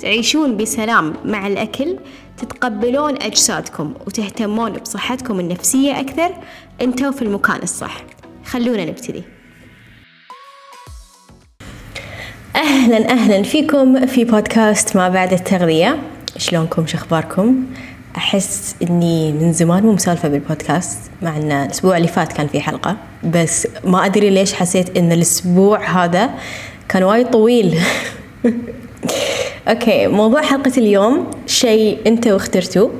تعيشون بسلام مع الأكل تتقبلون أجسادكم وتهتمون بصحتكم النفسية أكثر. أنتوا في المكان الصح. خلونا نبتدي. أهلا أهلا فيكم في بودكاست ما بعد التغذية. شلونكم؟ شخباركم أحس إني من زمان مو مسالفة بالبودكاست مع أن الأسبوع اللي فات كان في حلقة. بس ما أدري ليش حسيت إن الأسبوع هذا كان وايد طويل. أوكي موضوع حلقة اليوم شيء أنتوا اخترتوه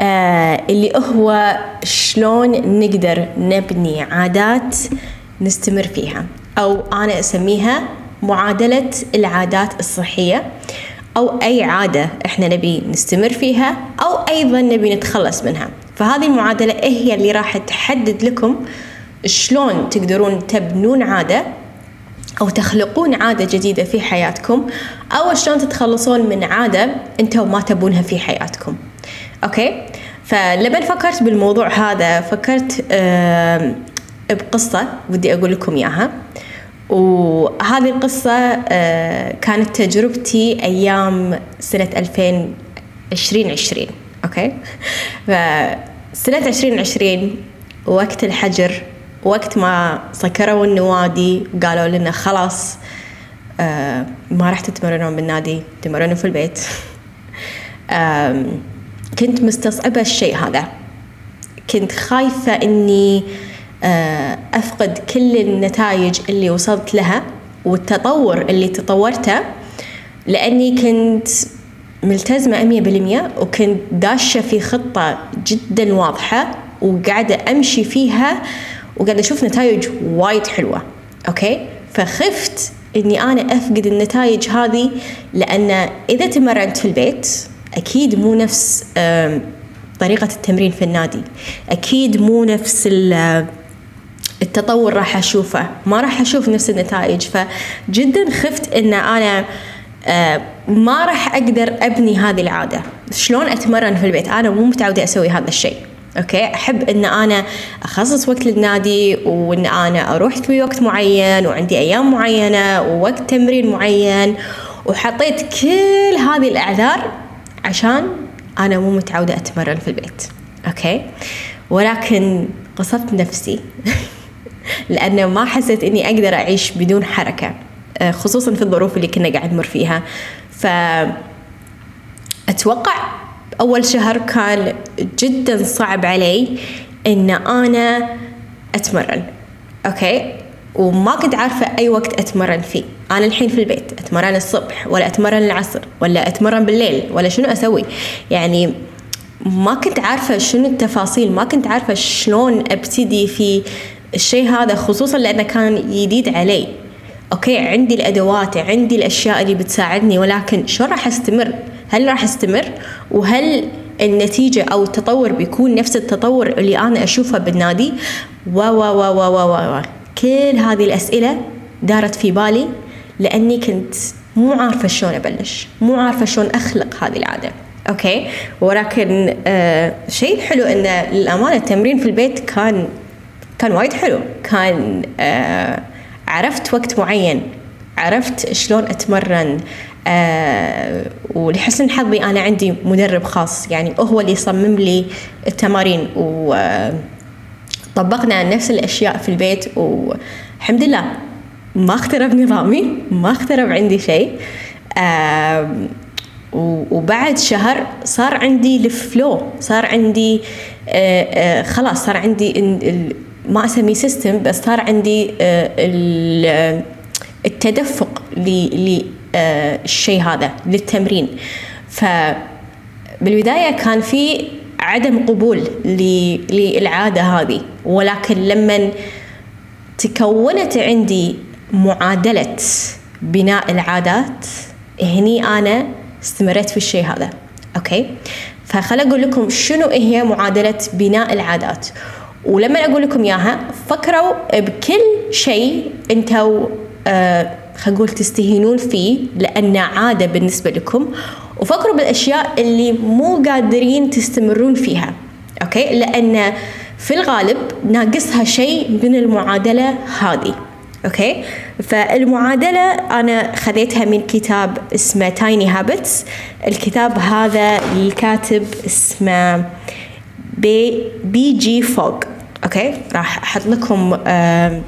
آه اللي هو شلون نقدر نبني عادات نستمر فيها أو أنا أسميها معادلة العادات الصحية أو أي عادة إحنا نبي نستمر فيها أو أيضا نبي نتخلص منها. فهذه المعادلة هي اللي راح تحدد لكم شلون تقدرون تبنون عادة أو تخلقون عادة جديدة في حياتكم أو شلون تتخلصون من عادة أنتم ما تبونها في حياتكم. okay؟ فلما فكرت بالموضوع هذا فكرت بقصة بدي أقول لكم إياها. وهذه القصة كانت تجربتي أيام سنة 2020 okay؟ فسنة 2020 وقت الحجر وقت ما سكروا النوادي وقالوا لنا خلاص آه ما راح تتمرنون بالنادي تمرنون في البيت. كنت مستصعبة الشيء هذا. كنت خايفة إني آه أفقد كل النتائج اللي وصلت لها والتطور اللي تطورته لأني كنت ملتزمة أمية بالمية وكنت داشة في خطة جدا واضحة وقاعدة أمشي فيها وقاعدة أشوف نتائج وايد حلوة أوكي؟ فخفت إني أنا أفقد النتائج هذه لأن إذا تمرنت في البيت أكيد مو نفس طريقة التمرين في النادي. أكيد مو نفس التطور راح أشوفه. ما راح أشوف نفس النتائج فجدا خفت إن أنا ما راح أقدر أبني هذه العادة. شلون أتمرن في البيت؟ أنا مو متعودة أسوي هذا الشيء. okay. أحب إن أنا أخصص وقت للنادي وإن أنا أروح في وقت معين وعندي أيام معينة ووقت تمرين معين. وحطيت كل هذه الأعذار عشان أنا مو متعودة أتمرن في البيت. okay. ولكن غصبت نفسي لأنه ما حسيت إني أقدر أعيش بدون حركة خصوصا في الظروف اللي كنا قاعد نمر فيها. ف أتوقع أول شهر كان جدا صعب علي إن أنا أتمرن أوكي؟ وما كنت عارفة أي وقت أتمرن فيه. أنا الحين في البيت أتمرن الصبح ولا أتمرن العصر ولا أتمرن بالليل ولا شنو أسوي؟ يعني ما كنت عارفة شنو التفاصيل ما كنت عارفة شلون أبتدي في الشيء هذا خصوصا لأنه كان جديد علي. okay؟ عندي الأدوات عندي الأشياء اللي بتساعدني ولكن شلون راح أستمر؟ هل راح استمر؟ وهل النتيجة أو التطور بيكون نفس التطور اللي أنا أشوفه بالنادي؟ و و و و و و كل هذه الأسئلة دارت في بالي لأني كنت مو عارفة شلون أبلش مو عارفة شلون أخلق هذه العادة. okay؟ ولكن آه شيء حلو إن للأمانة التمرين في البيت كان كان وايد حلو. كان آه عرفت وقت معين عرفت شلون أتمرن آه ولحسن حظي أنا عندي مدرب خاص يعني هو اللي يصمم لي التمارين وطبقنا نفس الأشياء في البيت والحمد لله ما اخترب نظامي ما اخترب عندي شيء. آه وبعد شهر صار عندي الفلو صار عندي آه آه خلاص صار عندي ما أسميه سيستم بس صار عندي التدفق للشيء هذا للتمرين. فبالبداية كان في عدم قبول للعادة هذه ولكن لما تكونت عندي معادلة بناء العادات هني أنا استمريت في الشيء هذا. okay؟ فخل أقول لكم شنو هي معادلة بناء العادات. ولما أقول لكم إياها فكروا بكل شيء أنتوا آه خلينا نقول تستهينون فيه لأنه عادة بالنسبة لكم. وفكروا بالأشياء اللي مو قادرين تستمرون فيها okay؟ لأن في الغالب ناقصها شيء من المعادلة هذه okay؟ فالمعادلة أنا خذيتها من كتاب اسمه Tiny Habits الكتاب هذا الكاتب اسمه B, BJ Fogg okay؟ راح أحط لكم آه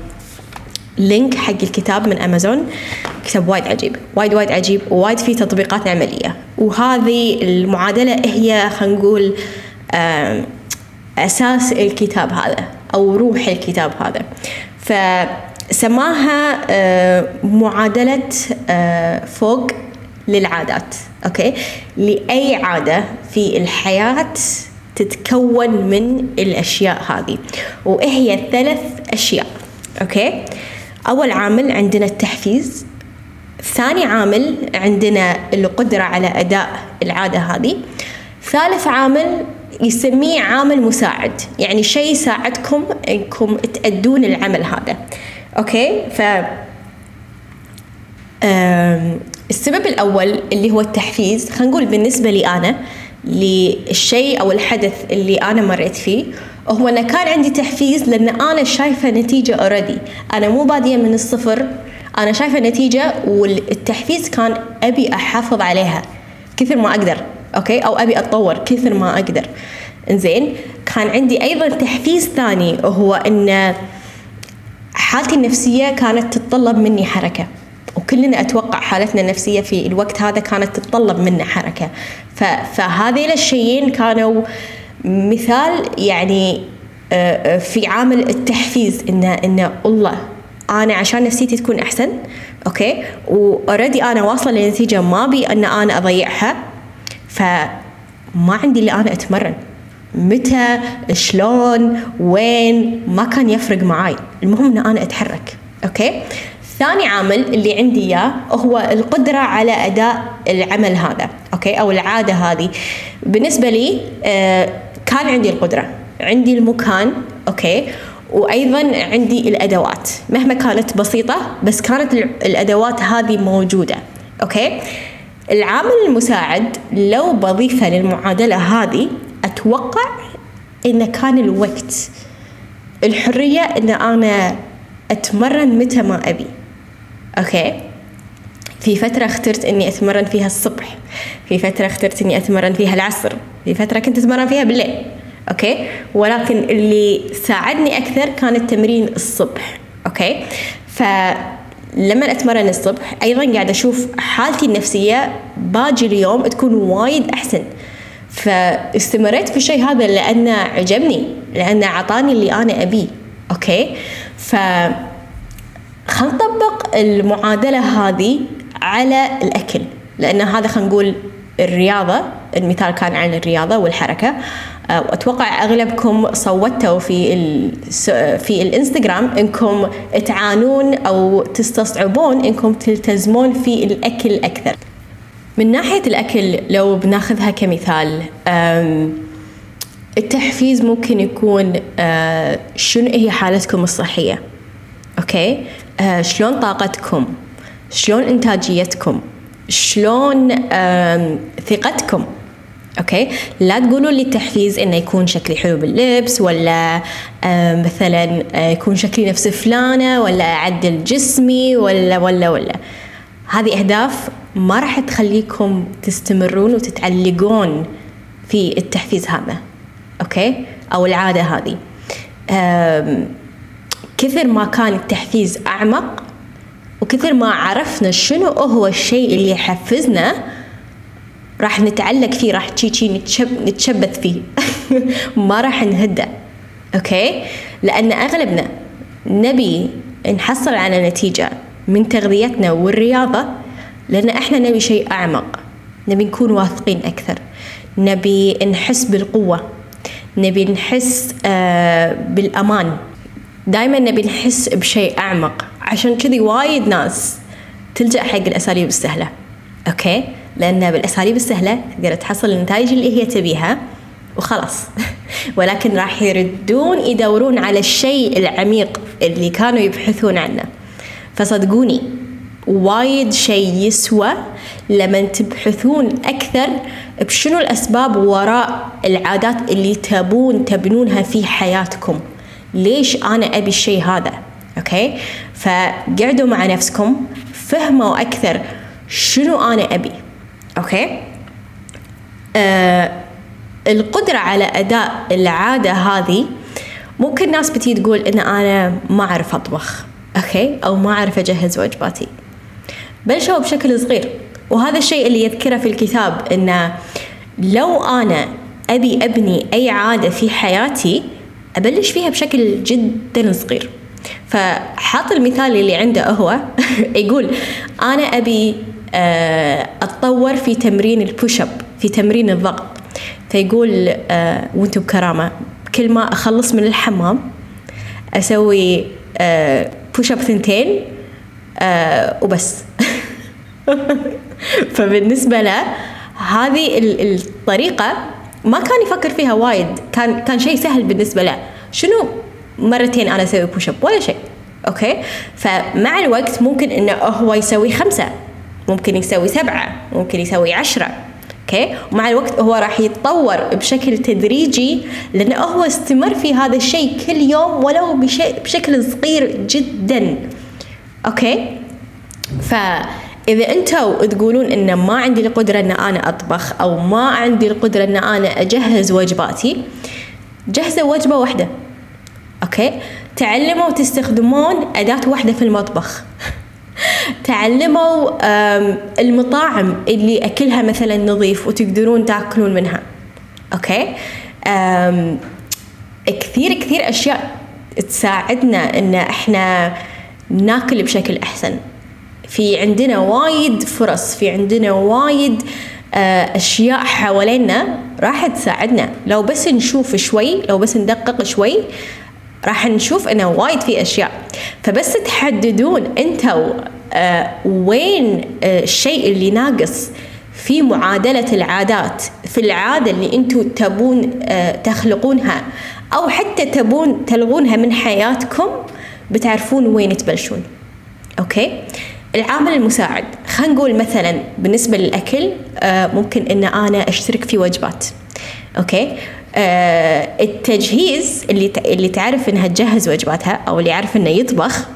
link حق الكتاب من امازون كتاب وايد عجيب. وايد وايد عجيب ووايد فيه تطبيقات عملية. وهذه المعادلة هي خلينا نقول أساس الكتاب هذا أو روح الكتاب هذا. فسماها آه معادلة آه Fogg للعادات. okay؟ لأي عادة في الحياة تتكون من الأشياء هذه. وهي ثلاث أشياء. okay؟ أول عامل عندنا التحفيز ثاني عامل عندنا القدرة على أداء العادة هذه ثالث عامل يسميه عامل مساعد يعني شيء يساعدكم إنكم تأدون العمل هذا. okay؟ ف السبب الأول اللي هو التحفيز خلينا نقول بالنسبة لي أنا للشيء أو الحدث اللي أنا مريت فيه هو انه كان عندي تحفيز لأن أنا شايفة نتيجة already أنا مو بادية من الصفر. أنا شايفة نتيجة والتحفيز كان أبي أحافظ عليها. كثر ما أقدر أوكي؟ أو أبي أتطور كثر ما أقدر. زين كان عندي أيضا تحفيز ثاني وهو إن حالتي النفسية كانت تتطلب مني حركة. وكلنا أتوقع حالتنا النفسية في الوقت هذا كانت تتطلب منا حركة. فهذين الشيئين كانوا مثال يعني في عامل التحفيز إنه إنه الله أنا عشان نفسيتي تكون أحسن okay؟ و already أنا واصلة لنتيجة ما أبي إن أنا أضيعها فما عندي إلا إن أنا أتمرن. متى؟ شلون؟ وين؟ ما كان يفرق معاي. المهم إن أنا أتحرك okay؟ ثاني عامل اللي عندي إياه هو القدرة على أداء العمل هذا okay؟ أو العادة هذه. بالنسبة لي آه كان عندي القدرة عندي المكان okay؟ وأيضا عندي الأدوات. مهما كانت بسيطة بس كانت الأدوات هذه موجودة okay؟ العامل المساعد لو بضيفه للمعادلة هذه أتوقع انه كان الوقت الحرية إن أنا أتمرن متى ما أبي okay؟ في فترة اخترت إني أتمرن فيها الصبح في فترة اخترت إني أتمرن فيها العصر في فترة كنت أتمرن فيها بالليل okay؟ ولكن اللي ساعدني أكثر كان التمرين الصبح okay؟ فلما أتمرن الصبح أيضا قاعدة أشوف حالتي النفسية باجي اليوم تكون وايد أحسن. فاستمريت في الشيء هذا لأنه عجبني لأنه اعطاني اللي أنا ابيه okay؟ ف خلينا نطبق المعادلة هذه على الأكل لأن هذا خلينا نقول الرياضة المثال كان عن الرياضة والحركة. وأتوقع أغلبكم صوتوا في في الإنستغرام إنكم تعانون أو تستصعبون إنكم تلتزمون في الأكل أكثر. من ناحية الأكل لو بناخذها كمثال التحفيز ممكن يكون شنو هي حالتكم الصحية؟ okay؟ شلون طاقتكم؟ شلون إنتاجيتكم؟ شلون ثقتكم؟ okay؟ لا تقولوا لي التحفيز إنه يكون شكلي حلو باللبس ولا مثلا يكون شكلي نفس فلانة ولا أعدل جسمي ولا ولا ولا. هذه أهداف ما راح تخليكم تستمرون وتتعلقون في التحفيز هذا Okay؟ أو العادة هذه. كثر ما كان التحفيز أعمق وكثر ما عرفنا شنو هو الشيء اللي يحفزنا راح نتعلق فيه راح تشي نتشب نتشبث فيه. ما راح نهدأ okay؟ لأن أغلبنا نبي نحصل على نتيجة من تغذيتنا والرياضة لأن إحنا نبي شيء أعمق نبي نكون واثقين أكثر نبي نحس بالقوة نبي نحس آه بالأمان. دائما نبي نحس بشيء أعمق. عشان كذي وايد ناس تلجأ حق الأساليب السهلة أوكي؟ لأن بالأساليب السهلة تقدر تحصل النتائج اللي هي تبيها وخلاص. ولكن راح يردون يدورون على الشيء العميق اللي كانوا يبحثون عنه. فصدقوني وايد شيء يسوى لما تبحثون أكثر بشنو الأسباب وراء العادات اللي تبون تبنونها في حياتكم. ليش أنا أبي الشيء هذا؟ okay؟ فقعدوا مع نفسكم فهموا أكثر شنو أنا أبي. okay؟ آه القدرة على أداء العادة هذه ممكن ناس بتي تقول إن أنا ما أعرف أطبخ okay؟ أو ما أعرف أجهز وجباتي. بلشوا بشكل صغير. وهذا الشيء اللي يذكره في الكتاب إنه لو أنا أبي أبني أي عادة في حياتي أبلش فيها بشكل جدا صغير. فحاط المثال اللي عنده هو يقول أنا أبي أتطور في تمرين ال push up في تمرين الضغط. فيقول آه وأنتم بكرامة كل ما أخلص من الحمام أسوي آه push up ثنتين آه وبس. فبالنسبة له هذه الطريقة ما كان يفكر فيها وايد. كان كان شيء سهل بالنسبة له. شنو؟ مرتين أنا أسوي push up ولا شيء. okay؟ فمع الوقت ممكن إنه هو يسوي خمسة. ممكن يسوي سبعة ممكن يسوي عشرة. okay؟ ومع الوقت هو راح يتطور بشكل تدريجي لأنه هو استمر في هذا الشيء كل يوم ولو بشيء بشكل صغير جدا. okay؟ فإذا أنتوا تقولون إن ما عندي القدرة إن أنا أطبخ أو ما عندي القدرة إن أنا أجهز وجباتي جهزوا وجبة واحدة. okay؟ تعلموا تستخدمون أداة واحدة في المطبخ. تعلموا المطاعم اللي أكلها مثلا نظيف وتقدرون تأكلون منها. أوكي؟ كثير كثير أشياء تساعدنا إن إحنا ناكل بشكل أحسن. في عندنا وايد فرص في عندنا وايد آه، أشياء حوالينا راح تساعدنا. لو بس نشوف شوي لو بس ندقق شوي راح نشوف إنه وايد في أشياء. فبس تحددون أنتوا آه وين آه الشيء اللي ناقص في معادلة العادات في العادة اللي أنتم تبون آه تخلقونها أو حتى تبون تلغونها من حياتكم بتعرفون وين تبلشون. أوكي؟ العامل المساعد. خلينا نقول مثلا بالنسبة للأكل ممكن إن أنا أشترك في وجبات. okay؟ التجهيز اللي اللي تعرف إنها تجهز وجباتها أو اللي يعرف إنه يطبخ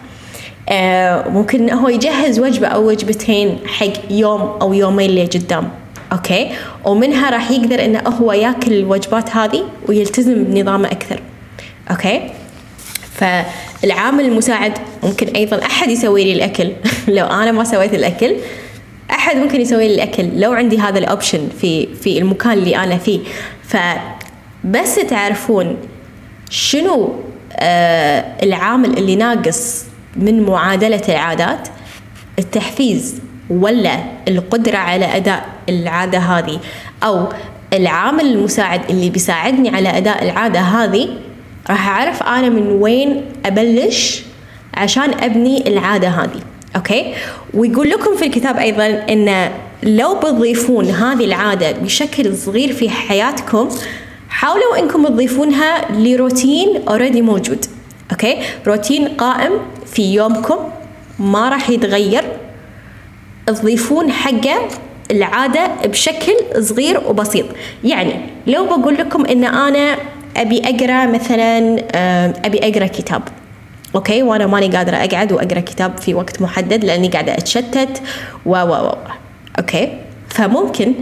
آه ممكن هو يجهز وجبة أو وجبتين حق يوم أو يومين اللي قدام okay؟ ومنها راح يقدر إنه هو ياكل الوجبات هذه ويلتزم بنظامه أكثر okay؟ فالعامل المساعد ممكن أيضا أحد يسوي لي الأكل. لو أنا ما سويت الأكل أحد ممكن يسوي لي الأكل لو عندي هذا الأوبشن في في المكان اللي أنا فيه. فبس تعرفون شنو آه العامل اللي ناقص من معادلة العادات؟ التحفيز ولا القدرة على أداء العادة هذه؟ أو العامل المساعد اللي بيساعدني على أداء العادة هذه راح أعرف أنا من وين أبلش عشان أبني العادة هذه. okay؟ ويقول لكم في الكتاب أيضا أن لو بتضيفون هذه العادة بشكل صغير في حياتكم حاولوا إنكم تضيفونها لروتين already موجود okay؟ روتين قائم في يومكم ما راح يتغير. تضيفون حقه العادة بشكل صغير وبسيط. يعني لو بقول لكم إن أنا أبي أقرأ مثلا أبي أقرأ كتاب okay؟ وأنا ماني قادرة أقعد وأقرأ كتاب في وقت محدد لأني قاعدة أتشتت و و و okay؟ فممكن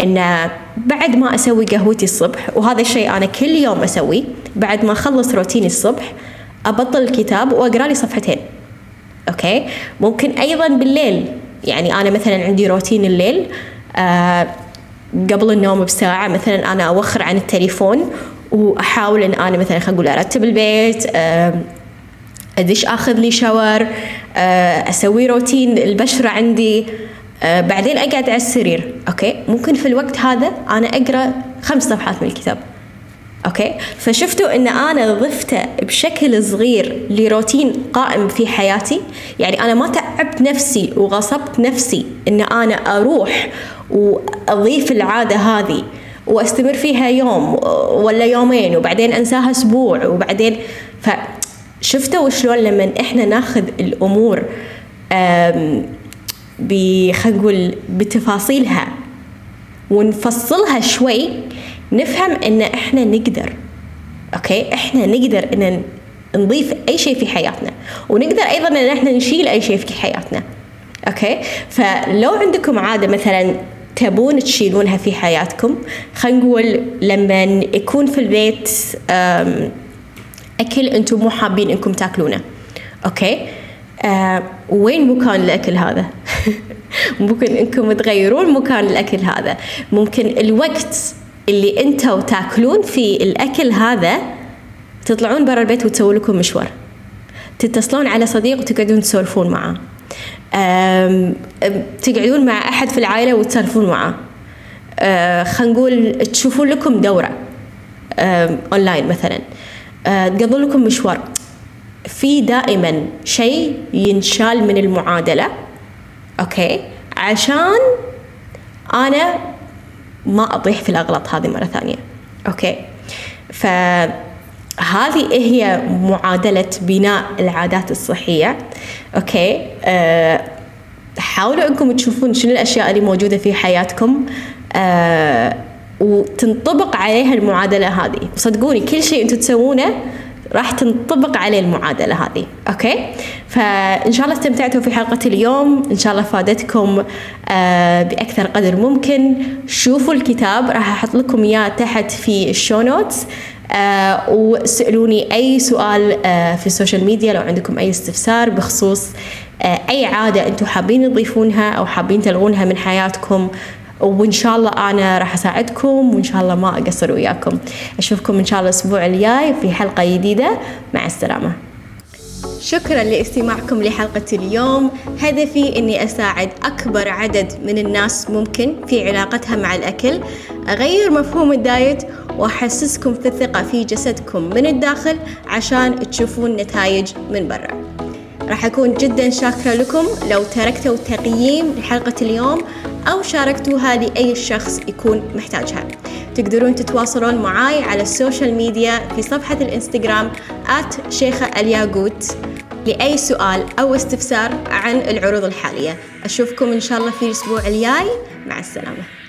إن بعد ما أسوي قهوتي الصبح وهذا الشيء أنا كل يوم أسويه بعد ما أخلص روتيني الصبح أبطل الكتاب وأقرأ لي صفحتين. okay؟ ممكن أيضا بالليل يعني أنا مثلا عندي روتين الليل آه قبل النوم بساعة مثلا أنا أوخر عن التليفون وأحاول إن أنا مثلا خلينا نقول أرتب البيت آه أدش أخذ لي shower آه أسوي روتين البشرة عندي. آه بعدين أقعد على السرير. okay؟ ممكن في الوقت هذا أنا أقرأ خمس صفحات من الكتاب. okay؟ فشفتوا إن أنا ضفته بشكل صغير لروتين قائم في حياتي؟ يعني أنا ما تعبت نفسي وغصبت نفسي إن أنا أروح وأضيف العادة هذه وأستمر فيها يوم ولا يومين وبعدين أنساها أسبوع وبعدين فشفتوا شلون لما إحنا ناخذ الأمور خلينا نقول بتفاصيلها ونفصلها شوي نفهم إن إحنا نقدر أوكي؟ إحنا نقدر إن نضيف أي شيء في حياتنا ونقدر أيضا إن إحنا نشيل أي شيء في حياتنا okay؟ فلو عندكم عادة مثلا تبون تشيلونها في حياتكم خلينا نقول لما يكون في البيت أكل أنتم مو حابين إنكم تاكلونه okay؟ آه وين مكان الأكل هذا؟ ممكن إنكم تغيرون مكان الأكل هذا. ممكن الوقت اللي أنتوا تاكلون فيه الأكل هذا تطلعون برا البيت وتسوون لكم مشوار. تتصلون على صديق وتقعدون تسولفون معاه تقعدون مع أحد في العائلة وتسولفون معاه أه، خلينا نقول تشوفون لكم دورة اونلاين مثلا. أه، تقضون لكم مشوار. في دائما شيء ينشال من المعادلة okay؟ عشان أنا ما أطيح في الأغلاط هذه مرة ثانية okay؟ فهذه هي معادلة بناء العادات الصحية okay؟ أه حاولوا أنكم تشوفون شنو الأشياء اللي موجودة في حياتكم أه وتنطبق عليها المعادلة هذه. وصدقوني كل شيء أنتم تسوونه راح تنطبق عليه المعادلة هذه. okay؟ فإن شاء الله استمتعتوا في حلقة اليوم. إن شاء الله فادتكم آه بأكثر قدر ممكن. شوفوا الكتاب راح أحط لكم إياه تحت في ال show notes آه وسألوني أي سؤال آه في ال social media لو عندكم أي استفسار بخصوص أي عادة أنتم حابين تضيفونها أو حابين تلغونها من حياتكم. وإن شاء الله أنا راح أساعدكم وإن شاء الله ما أقصر وياكم. أشوفكم إن شاء الله الأسبوع الجاي في حلقة جديدة. مع السلامة. شكرا لاستماعكم لحلقة اليوم. هدفي أني أساعد أكبر عدد من الناس ممكن في علاقتها مع الأكل. أغير مفهوم الدايت وأحسسكم في الثقة في جسدكم من الداخل عشان تشوفون نتائج من برا. راح أكون جدا شاكرة لكم. لو تركتوا تقييم لحلقة اليوم أو شاركتوها لأي شخص يكون محتاجها. تقدرون تتواصلون معاي على ال social media في صفحة الإنستغرام at شيخة الياقوت لأي سؤال أو استفسار عن العروض الحالية. أشوفكم إن شاء الله في الأسبوع الجاي. مع السلامة.